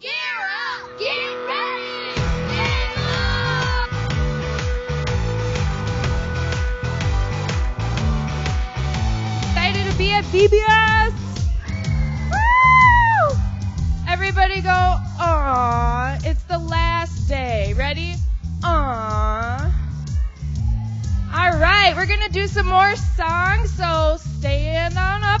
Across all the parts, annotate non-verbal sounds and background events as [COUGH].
Gear up! Get ready! Get up! Excited to be at VBS! Woo! Everybody go, ah! It's the last day. Ready? Ah! All right, we're going to do some more songs, so stand on up.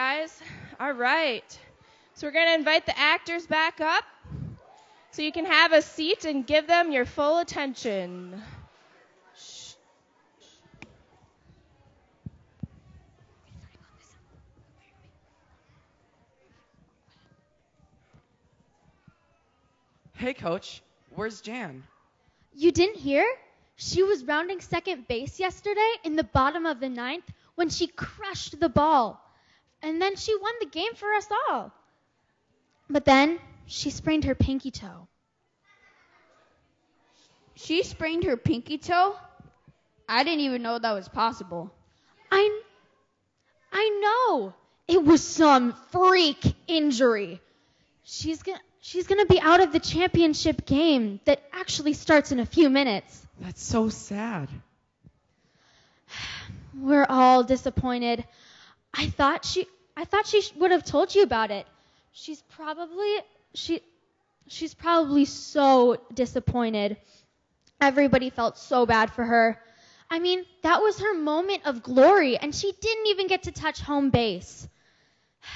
guys. All right. So we're going to invite the actors back up so you can have a seat and give them your full attention. Shh. Hey, coach, where's Jan? You didn't hear? She was rounding second base yesterday in the bottom of the ninth when she crushed the ball. And then she won the game for us all. But then she sprained her pinky toe. She sprained her pinky toe? I didn't even know that was possible. I I know. It was some freak injury. She's going to she's going to be out of the championship game that actually starts in a few minutes. That's so sad. [SIGHS] We're all disappointed. I thought she I thought she sh- would have told you about it. She's probably she she's probably so disappointed. Everybody felt so bad for her. I mean, that was her moment of glory and she didn't even get to touch home base. [SIGHS]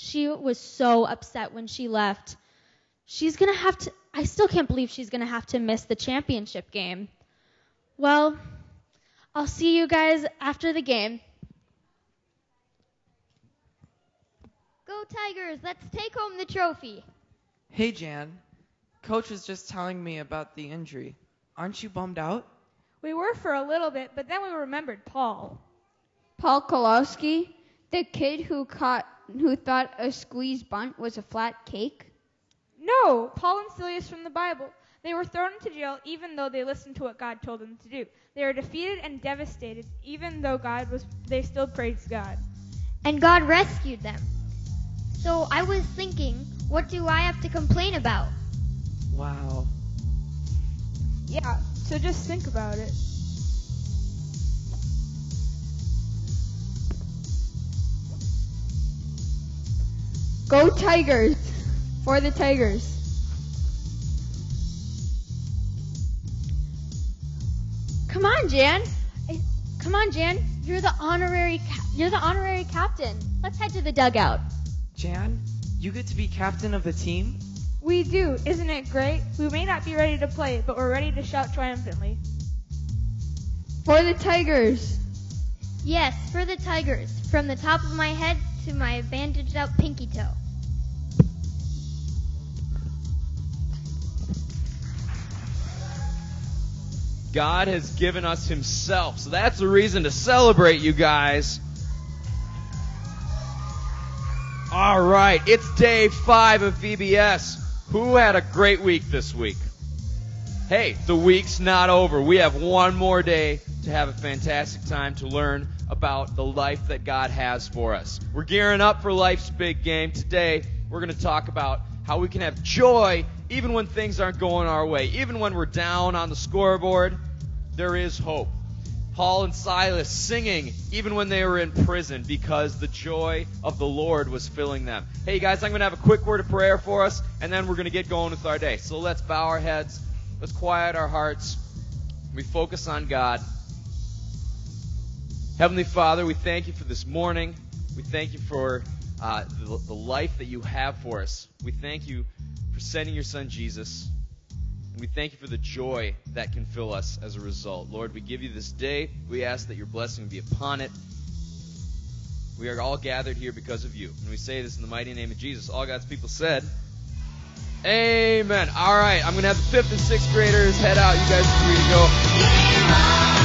She was so upset when she left. She's going to have to I still can't believe she's going to have to miss the championship game. Well, I'll see you guys after the game. Go Tigers, let's take home the trophy. Hey, Jan. Coach was just telling me about the injury. Aren't you bummed out? We were for a little bit, but then we remembered Paul. Paul Kolowski, the kid who caught who thought a squeeze bunt was a flat cake? No, Paul and Silas from the Bible. They were thrown into jail even though they listened to what God told them to do. They were defeated and devastated even though God was they still praised God. And God rescued them. So I was thinking, what do I have to complain about? Wow. Yeah, so just think about it. Go Tigers! For the Tigers. Come on, Jan. Come on, Jan. You're the honorary ca- you're the honorary captain. Let's head to the dugout. Jan, you get to be captain of the team? We do, isn't it great? We may not be ready to play, but we're ready to shout triumphantly. For the Tigers. Yes, for the Tigers, from the top of my head to my bandaged up pinky toe. God has given us Himself. So that's a reason to celebrate, you guys. All right, it's day five of VBS. Who had a great week this week? Hey, the week's not over. We have one more day to have a fantastic time to learn about the life that God has for us. We're gearing up for life's big game. Today, we're going to talk about how we can have joy even when things aren't going our way. Even when we're down on the scoreboard, there is hope. Paul and Silas singing even when they were in prison because the joy of the Lord was filling them. Hey guys, I'm going to have a quick word of prayer for us and then we're going to get going with our day. So let's bow our heads. Let's quiet our hearts. We focus on God. Heavenly Father, we thank you for this morning. We thank you for uh, the, the life that you have for us. We thank you for sending your son Jesus. We thank you for the joy that can fill us as a result. Lord, we give you this day. We ask that your blessing be upon it. We are all gathered here because of you. And we say this in the mighty name of Jesus. All God's people said, Amen. All right, I'm going to have the fifth and sixth graders head out. You guys are free to go.